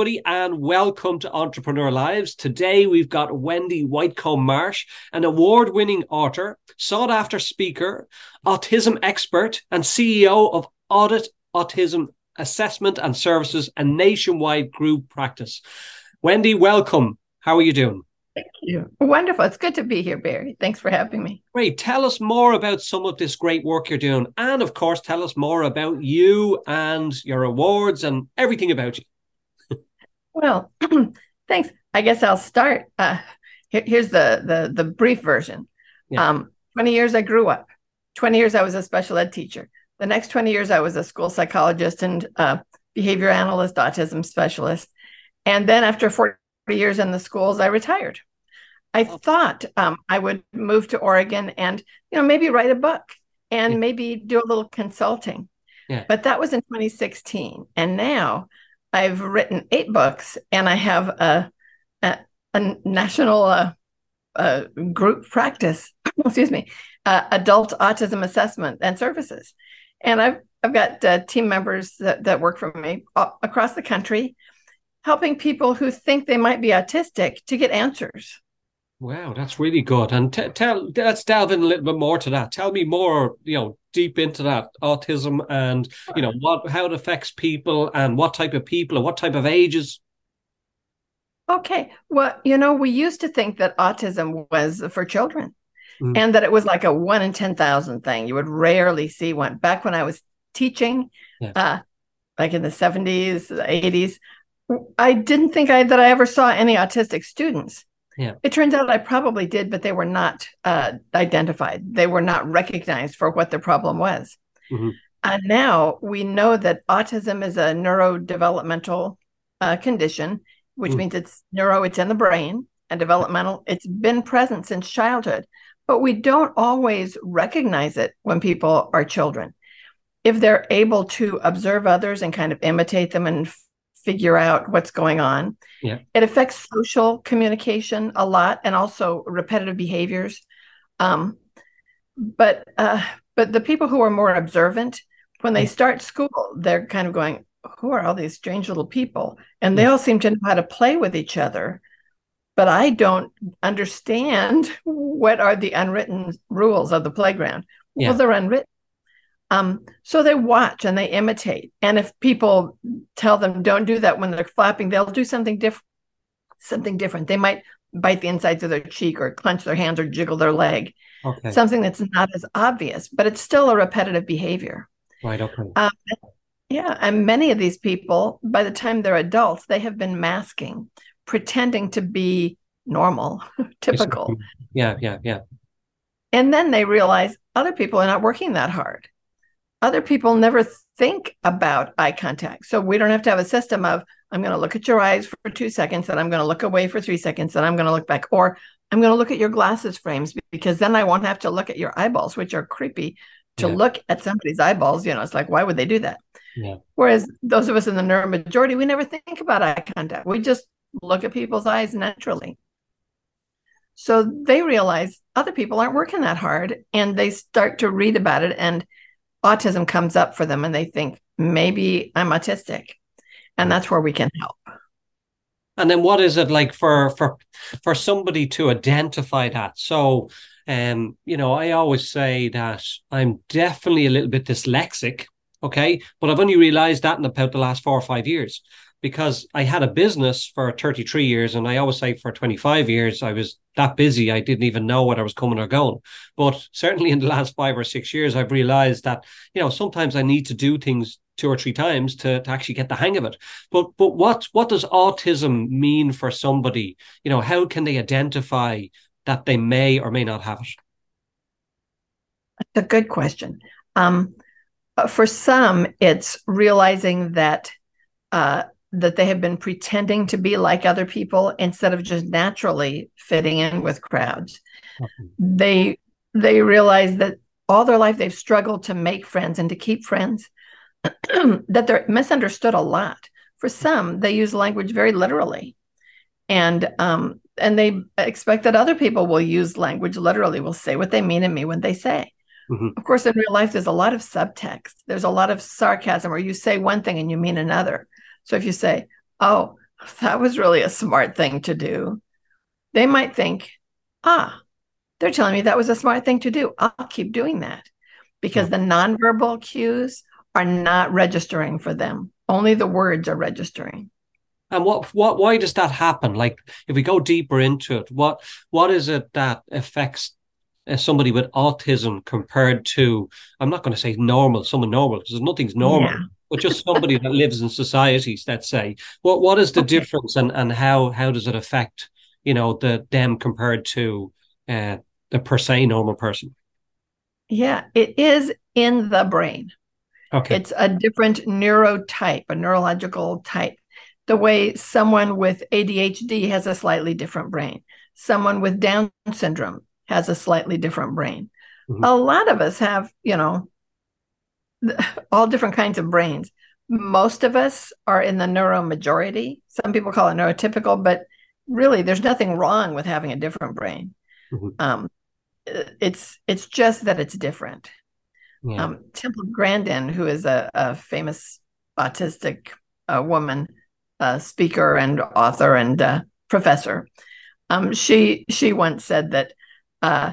everybody, and welcome to Entrepreneur Lives. Today, we've got Wendy Whitcomb Marsh, an award winning author, sought after speaker, autism expert, and CEO of Adult Autism Assessment and Services, a nationwide group practice. Wendy, welcome. How are you doing? Thank you. Wonderful. It's good to be here, Barry. Thanks for having me. Great. Tell us more about some of this great work you're doing. And of course, tell us more about you and your awards and everything about you. Well, thanks. I guess I'll start. Uh, here, here's the, the, the brief version. Yeah. Um, 20 years I grew up. 20 years I was a special ed teacher. The next 20 years I was a school psychologist and uh, behavior analyst, autism specialist. And then after 40 years in the schools, I retired. I oh. thought um, I would move to Oregon and, you know, maybe write a book and yeah. maybe do a little consulting. Yeah. But that was in 2016. And now I've written eight books and I have a, a, a national uh, uh, group practice, excuse me, uh, adult autism assessment and services. And I've, I've got uh, team members that, that work for me across the country helping people who think they might be autistic to get answers. Wow, that's really good. And t- tell let's delve in a little bit more to that. Tell me more, you know, deep into that autism and you know what how it affects people and what type of people and what type of ages. Okay. Well, you know, we used to think that autism was for children mm. and that it was like a one in 10,000 thing. You would rarely see one. Back when I was teaching, yeah. uh, like in the 70s, the 80s, I didn't think I that I ever saw any autistic students. Yeah. It turns out I probably did, but they were not uh, identified. They were not recognized for what the problem was. Mm-hmm. And now we know that autism is a neurodevelopmental uh, condition, which mm. means it's neuro, it's in the brain, and developmental, it's been present since childhood. But we don't always recognize it when people are children. If they're able to observe others and kind of imitate them and figure out what's going on. Yeah. It affects social communication a lot and also repetitive behaviors. Um, but uh, but the people who are more observant, when they start school, they're kind of going, "Who are all these strange little people?" And they all seem to know how to play with each other. But I don't understand what are the unwritten rules of the playground. Yeah. Well, they're unwritten. Um, so they watch and they imitate. And if people tell them don't do that when they're flapping, they'll do something different. Something different. They might bite the insides of their cheek or clench their hands or jiggle their leg. Okay. Something that's not as obvious, but it's still a repetitive behavior. Right. Okay. Um, yeah, and many of these people, by the time they're adults, they have been masking, pretending to be normal, typical. Yeah, yeah, yeah. And then they realize other people are not working that hard other people never think about eye contact. So we don't have to have a system of, I'm going to look at your eyes for two seconds, and I'm going to look away for three seconds, and I'm going to look back. Or I'm going to look at your glasses frames because then I won't have to look at your eyeballs, which are creepy to yeah. look at somebody's eyeballs. You know, it's like, why would they do that? Yeah. Whereas those of us in the neuro majority, we never think about eye contact. We just look at people's eyes naturally. So they realize other people aren't working that hard and they start to read about it and autism comes up for them and they think maybe I'm autistic. And that's where we can help. And then what is it like for for for somebody to identify that? So um, you know, I always say that I'm definitely a little bit dyslexic, okay? But I've only realized that in about the last four or five years because I had a business for 33 years and I always say for 25 years I was that busy I didn't even know whether I was coming or going. But certainly in the last five or six years I've realized that, you know, sometimes I need to do things two or three times to, to actually get the hang of it. But but what what does autism mean for somebody? You know, how can they identify that they may or may not have it? That's a good question. Um, for some, it's realizing that uh, that they have been pretending to be like other people instead of just naturally fitting in with crowds. Mm-hmm. They they realize that all their life they've struggled to make friends and to keep friends, that they're misunderstood a lot. For some, they use language very literally. And um, and they expect that other people will use language literally, will say what they mean and mean what they say. Mm-hmm. Of course, in real life, there's a lot of subtext. There's a lot of sarcasm, where you say one thing and you mean another. So if you say, "Oh, that was really a smart thing to do, they might think, ah, they're telling me that was a smart thing to do. I'll keep doing that because the nonverbal cues are not registering for them. Only the words are registering. And what what why does that happen? Like if we go deeper into it, what what is it that affects uh, somebody with autism compared to I'm not going to say normal, someone normal because nothing's normal, yeah. but just somebody that lives in societies. Let's say what what is the okay. difference and and how how does it affect you know the them compared to uh, the per se normal person? Yeah, it is in the brain. Okay. It's a different neurotype, a neurological type. The way someone with ADHD has a slightly different brain, someone with Down syndrome has a slightly different brain. Mm-hmm. A lot of us have, you know, all different kinds of brains. Most of us are in the neuro majority. Some people call it neurotypical, but really, there's nothing wrong with having a different brain. Mm-hmm. Um, it's it's just that it's different. Yeah. Um, Temple Grandin, who is a, a famous autistic uh, woman, uh, speaker and author and uh, professor, um, she she once said that uh,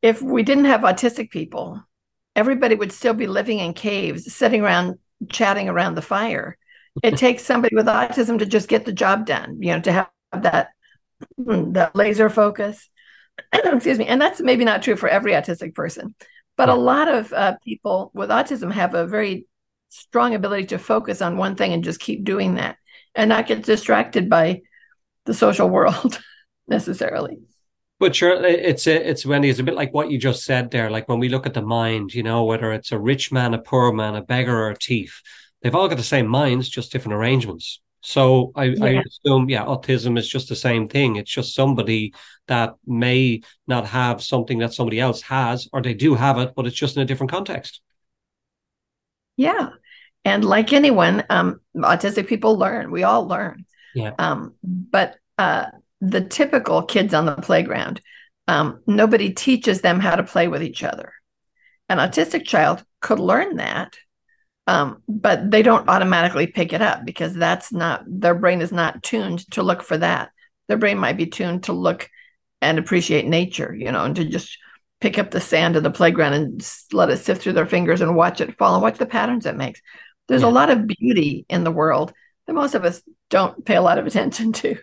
if we didn't have autistic people, everybody would still be living in caves, sitting around chatting around the fire. It takes somebody with autism to just get the job done, you know, to have that that laser focus. Excuse me, and that's maybe not true for every autistic person, but a lot of uh, people with autism have a very strong ability to focus on one thing and just keep doing that and not get distracted by the social world necessarily. But sure, it's a, it's Wendy. It's a bit like what you just said there. Like when we look at the mind, you know, whether it's a rich man, a poor man, a beggar, or a thief, they've all got the same minds, just different arrangements. So I, yeah. I assume, yeah, autism is just the same thing. It's just somebody that may not have something that somebody else has, or they do have it, but it's just in a different context. Yeah. And like anyone, um, autistic people learn. We all learn. Yeah. Um, but uh, the typical kids on the playground, um, nobody teaches them how to play with each other. An autistic child could learn that, um, but they don't automatically pick it up because that's not their brain is not tuned to look for that. Their brain might be tuned to look and appreciate nature, you know, and to just pick up the sand of the playground and let it sift through their fingers and watch it fall and watch the patterns it makes. There's yeah. a lot of beauty in the world that most of us don't pay a lot of attention to.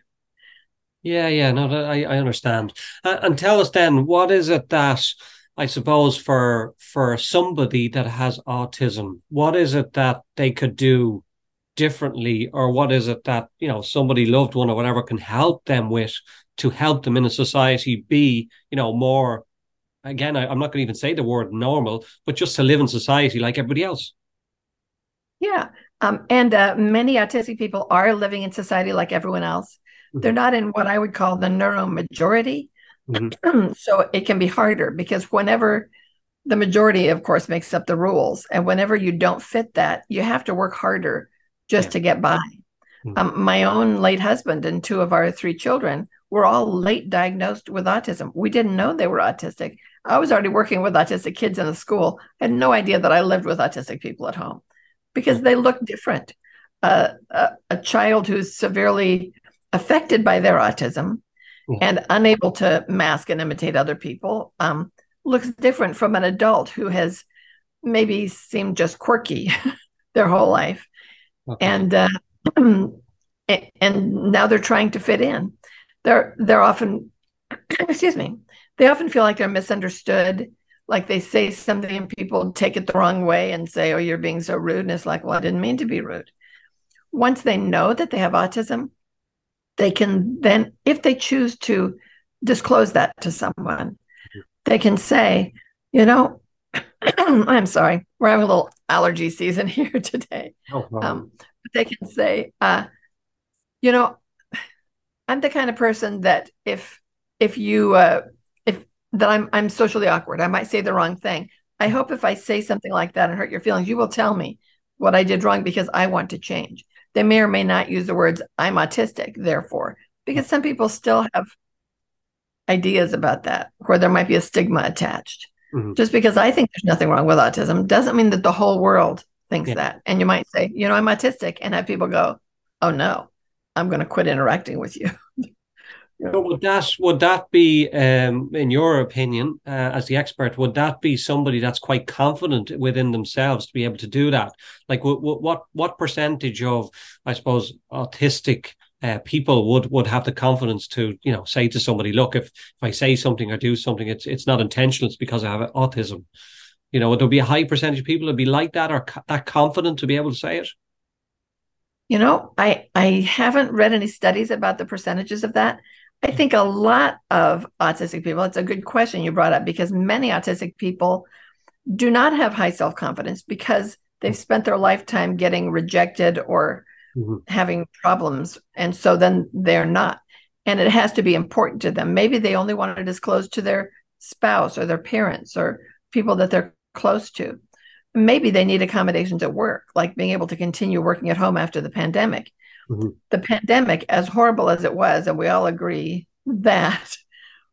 Yeah, yeah, no, I, I understand. And tell us then, what is it that I suppose for for somebody that has autism, what is it that they could do differently, or what is it that you know somebody loved one or whatever can help them with to help them in a society be, you know, more. Again, I, am not going to even say the word normal, but just to live in society like everybody else. Yeah, um, and uh, many autistic people are living in society like everyone else. Mm-hmm. They're not in what I would call the neuro majority. Mm-hmm. so it can be harder because whenever the majority, of course, makes up the rules, and whenever you don't fit that, you have to work harder just yeah. to get by. Mm-hmm. Um, my own late husband and two of our three children were all late diagnosed with autism. We didn't know they were autistic. I was already working with autistic kids in the school. I had no idea that I lived with autistic people at home because they look different. Uh, a, a, child who's severely affected by their autism and unable to mask and imitate other people um, looks different from an adult who has maybe seemed just quirky their whole life. Okay. And uh, and now they're trying to fit in they're they're often excuse me they often feel like they're misunderstood like they say something and people take it the wrong way and say oh you're being so rude and it's like well i didn't mean to be rude once they know that they have autism they can then if they choose to disclose that to someone they can say you know i'm sorry we're having a little allergy season here today um, they can say uh, you know I'm the kind of person that if if you uh, if that I'm I'm socially awkward. I might say the wrong thing. I hope if I say something like that and hurt your feelings, you will tell me what I did wrong because I want to change. They may or may not use the words "I'm autistic," therefore, because some people still have ideas about that, where there might be a stigma attached. Mm-hmm. Just because I think there's nothing wrong with autism doesn't mean that the whole world thinks yeah. that. And you might say, you know, I'm autistic, and have people go, "Oh no, I'm going to quit interacting with you. But would that would that be, um, in your opinion, uh, as the expert, would that be somebody that's quite confident within themselves to be able to do that? Like, what what what percentage of, I suppose, autistic uh, people would would have the confidence to, you know, say to somebody, "Look, if if I say something or do something, it's it's not intentional; it's because I have autism." You know, would there be a high percentage of people that would be like that or co- that confident to be able to say it? You know, I I haven't read any studies about the percentages of that. I think a lot of autistic people, it's a good question you brought up because many autistic people do not have high self confidence because they've spent their lifetime getting rejected or mm-hmm. having problems. And so then they're not. And it has to be important to them. Maybe they only want to disclose to their spouse or their parents or people that they're close to. Maybe they need accommodations at work, like being able to continue working at home after the pandemic. Mm-hmm. The pandemic, as horrible as it was, and we all agree that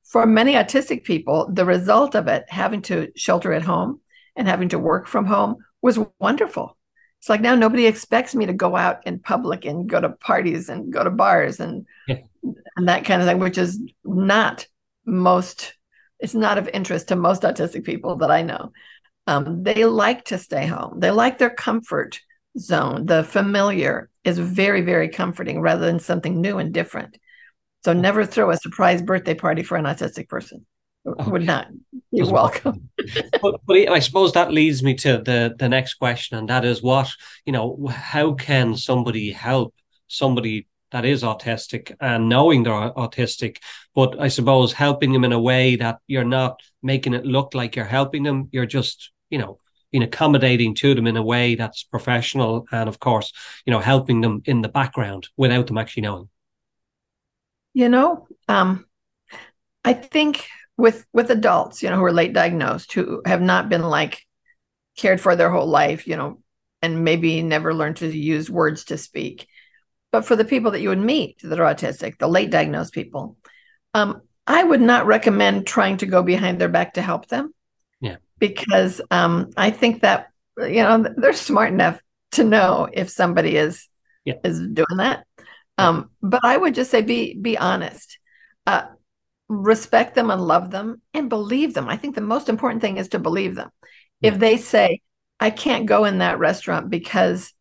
for many autistic people, the result of it, having to shelter at home and having to work from home, was wonderful. It's like now nobody expects me to go out in public and go to parties and go to bars and yeah. and that kind of thing, which is not most. It's not of interest to most autistic people that I know. Um, they like to stay home. They like their comfort zone. The familiar is very, very comforting rather than something new and different. So hmm. never throw a surprise birthday party for an autistic person. Okay. Oh, would not be welcome. but, but I suppose that leads me to the the next question, and that is what you know. How can somebody help somebody that is autistic and knowing they're autistic, but I suppose helping them in a way that you're not making it look like you're helping them. You're just you know being accommodating to them in a way that's professional and of course you know helping them in the background without them actually knowing. You know um i think with with adults you know who are late diagnosed who have not been like cared for their whole life you know and maybe never learned to use words to speak but for the people that you would meet that are autistic the late diagnosed people um, i would not recommend trying to go behind their back to help them because um, I think that you know they're smart enough to know if somebody is yeah. is doing that. Um, but I would just say be be honest, uh, respect them and love them and believe them. I think the most important thing is to believe them. Yeah. If they say, "I can't go in that restaurant because."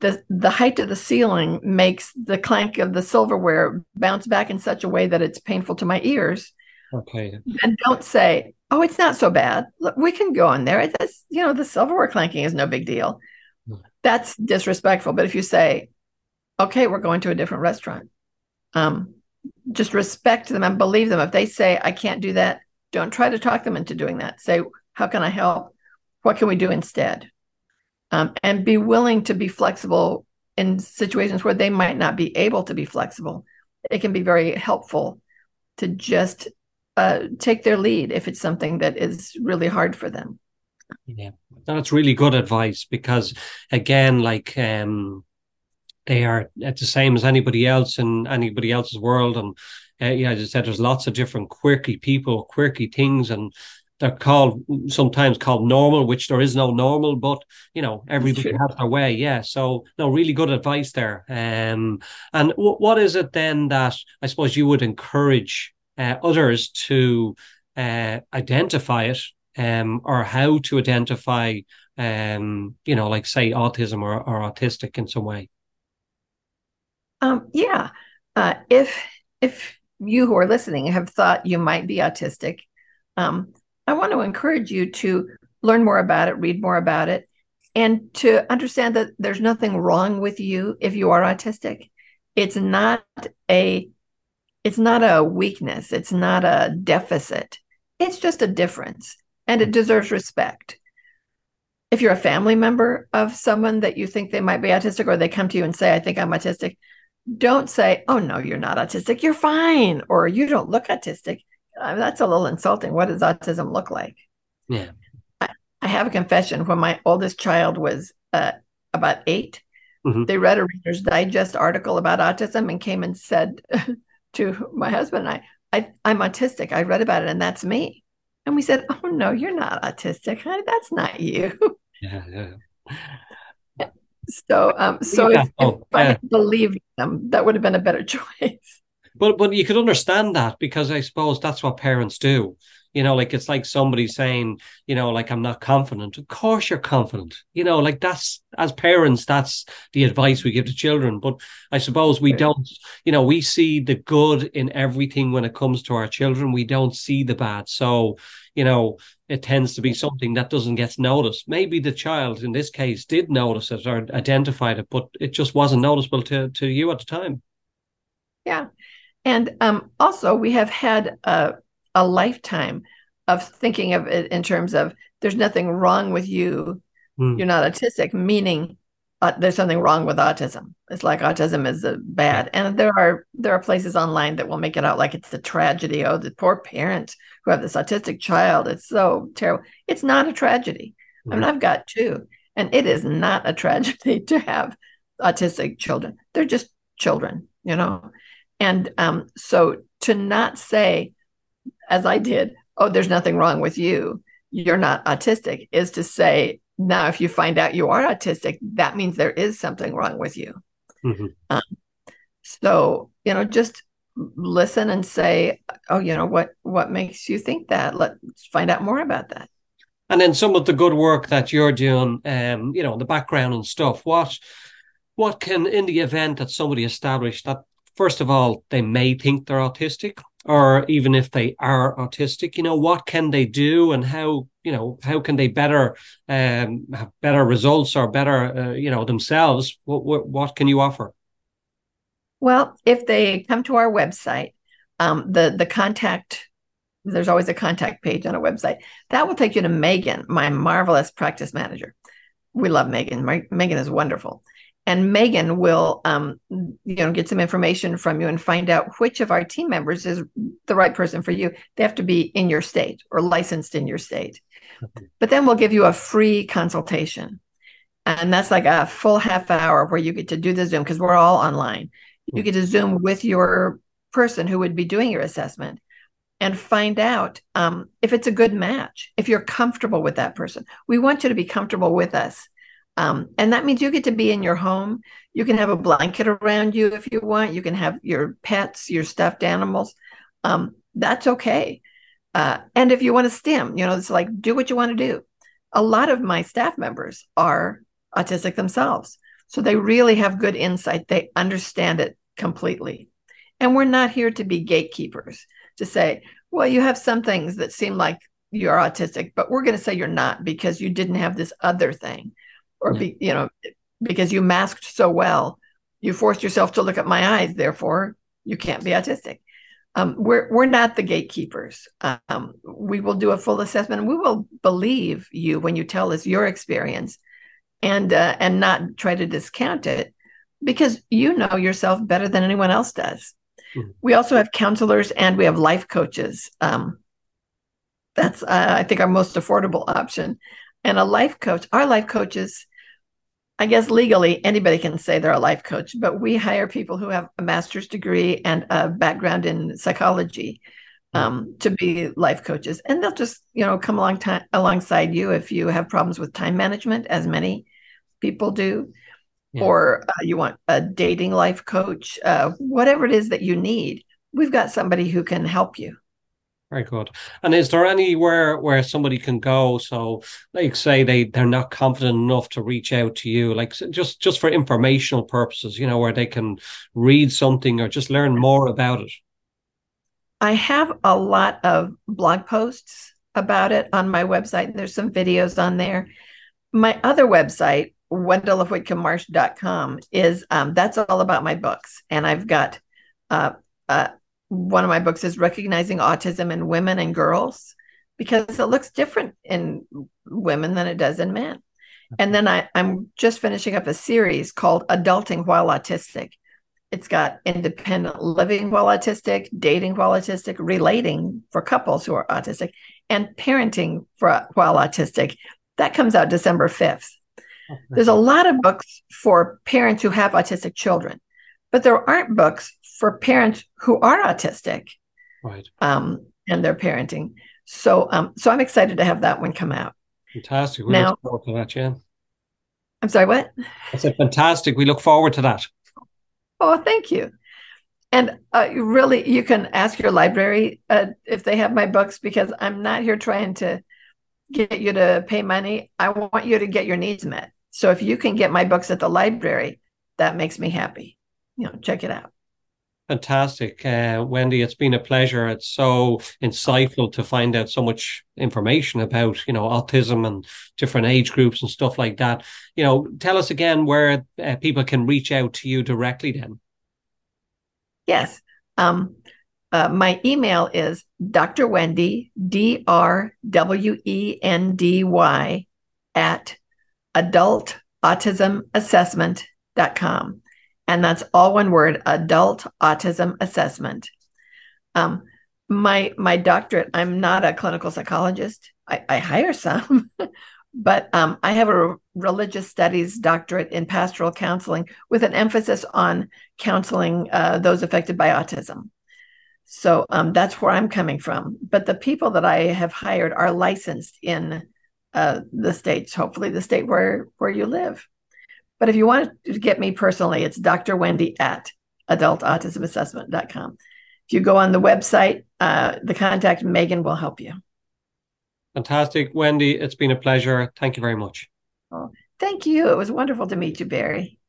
The, the height of the ceiling makes the clank of the silverware bounce back in such a way that it's painful to my ears. Okay. And don't say, oh, it's not so bad. Look, we can go in there. It's, you know, the silverware clanking is no big deal. That's disrespectful. But if you say, okay, we're going to a different restaurant, um, just respect them and believe them. If they say, I can't do that, don't try to talk them into doing that. Say, how can I help? What can we do instead? Um, and be willing to be flexible in situations where they might not be able to be flexible. It can be very helpful to just uh, take their lead if it's something that is really hard for them. Yeah, that's really good advice because, again, like um, they are at the same as anybody else in anybody else's world, and uh, yeah, as I said, there's lots of different quirky people, quirky things, and they're called sometimes called normal, which there is no normal, but you know everybody has their way. Yeah, so no, really good advice there. Um, and w- what is it then that I suppose you would encourage uh, others to uh, identify it um, or how to identify, um, you know, like say autism or, or autistic in some way? Um, yeah. Uh, if if you who are listening have thought you might be autistic, um, I want to encourage you to learn more about it, read more about it, and to understand that there's nothing wrong with you if you are autistic. It's not a it's not a weakness, it's not a deficit. It's just a difference and it deserves respect. If you're a family member of someone that you think they might be autistic or they come to you and say, I think I'm autistic, don't say, Oh, no, you're not autistic. You're fine. Or you don't look autistic. Uh, that's a little insulting. What does autism look like? Yeah. I, I have a confession. When my oldest child was uh, about 8 mm-hmm. they read a Reader's Digest article about autism and came and said, to my husband and I, I I'm autistic. I read about it and that's me. And we said, Oh no, you're not autistic. That's not you. Yeah, yeah. So, um, so yeah. if, oh, if I believed them, that would have been a better choice. But but you could understand that because I suppose that's what parents do. You know, like it's like somebody saying, you know, like I'm not confident. Of course you're confident. You know, like that's as parents, that's the advice we give to children. But I suppose we don't, you know, we see the good in everything when it comes to our children. We don't see the bad. So, you know, it tends to be something that doesn't get noticed. Maybe the child in this case did notice it or identified it, but it just wasn't noticeable to, to you at the time. Yeah. And um, also, we have had a, a lifetime of thinking of it in terms of there's nothing wrong with you. Mm. You're not autistic, meaning uh, there's something wrong with autism. It's like autism is bad, and there are there are places online that will make it out like it's a tragedy. Oh, the poor parent who have this autistic child. It's so terrible. It's not a tragedy. Mm. I mean, I've got two, and it is not a tragedy to have autistic children. They're just children, you know. And um, so to not say, as I did, oh, there's nothing wrong with you, you're not autistic, is to say, now if you find out you are autistic, that means there is something wrong with you. Mm-hmm. Um, so, you know, just listen and say, oh, you know, what what makes you think that? Let's find out more about that. And then some of the good work that you're doing, um, you know, in the background and stuff. What what can in the event that somebody established that first of all, they may think they're autistic, or even if they are autistic, you know, what can they do and how, you know, how can they better um, have better results or better, uh, you know, themselves? What, what, what can you offer? Well, if they come to our website, um, the the contact there's always a contact page on a website that will take you to Megan, my marvelous practice manager. We love Megan. Megan is wonderful and Megan will, um, you know, get some information from you and find out which of our team members is the right person for you. They have to be in your state or licensed in your state. But then we'll give you a free consultation, and that's like a full half hour where you get to do the Zoom because we're all online. You get to Zoom with your person who would be doing your assessment and find out um, if it's a good match, if you're comfortable with that person. We want you to be comfortable with us um, and that means you get to be in your home. You can have a blanket around you if you want. You can have your pets, your stuffed animals. Um, that's okay. Uh, and if you want to stim, you know, it's like do what you want to do. A lot of my staff members are autistic themselves. So they really have good insight. They understand it completely. And we're not here to be gatekeepers to say, well, you have some things that seem like you're autistic, but we're going to say you're not because you didn't have this other thing or be, you know, because you masked so well, you forced yourself to look at my eyes. Therefore, you can't be autistic. Um, we're we're not the gatekeepers. Um, we will do a full assessment. We will believe you when you tell us your experience, and uh, and not try to discount it because you know yourself better than anyone else does. Mm-hmm. We also have counselors and we have life coaches. Um, that's uh, I think our most affordable option. And a life coach, our life coaches I guess legally anybody can say they're a life coach, but we hire people who have a master's degree and a background in psychology um, to be life coaches, and they'll just you know come along time, alongside you if you have problems with time management, as many people do, yeah. or uh, you want a dating life coach, uh, whatever it is that you need. We've got somebody who can help you. Very good. And is there anywhere where somebody can go? So, like, say they they're not confident enough to reach out to you, like just just for informational purposes, you know, where they can read something or just learn more about it. I have a lot of blog posts about it on my website. There's some videos on there. My other website, wendelawhitcomb is um, that's all about my books, and I've got uh, uh, one of my books is recognizing autism in women and girls because it looks different in women than it does in men. And then I, I'm just finishing up a series called Adulting While Autistic. It's got independent living while autistic, dating while autistic, relating for couples who are autistic, and parenting for while autistic. That comes out December 5th. There's a lot of books for parents who have autistic children, but there aren't books for parents who are autistic right um, and their parenting so um, so i'm excited to have that one come out fantastic we now, that, yeah. I'm sorry, what? I said fantastic. We look forward to that. Oh, thank you. And uh, really, you can ask your library uh, if they have my books because I'm not here trying to get you to pay money. I want you to get your needs met. So if you can get my books at the library, that makes me happy. You know, check it out. Fantastic. Uh, Wendy, it's been a pleasure. It's so insightful to find out so much information about, you know, autism and different age groups and stuff like that. You know, tell us again where uh, people can reach out to you directly then. Yes. Um, uh, my email is Dr. Wendy, D R W E N D Y, at adultautismassessment.com and that's all one word adult autism assessment. Um, my my doctorate i'm not a clinical psychologist. I, I hire some but um, i have a religious studies doctorate in pastoral counseling with an emphasis on counseling uh, those affected by autism. So um, that's where i'm coming from. But the people that i have hired are licensed in uh, the states hopefully the state where where you live but if you want to get me personally, it's Dr. Wendy at adultautismassessment.com. If you go on the website, uh, the contact Megan will help you. Fantastic. Wendy, it's been a pleasure. Thank you very much. Oh, thank you. It was wonderful to meet you, Barry.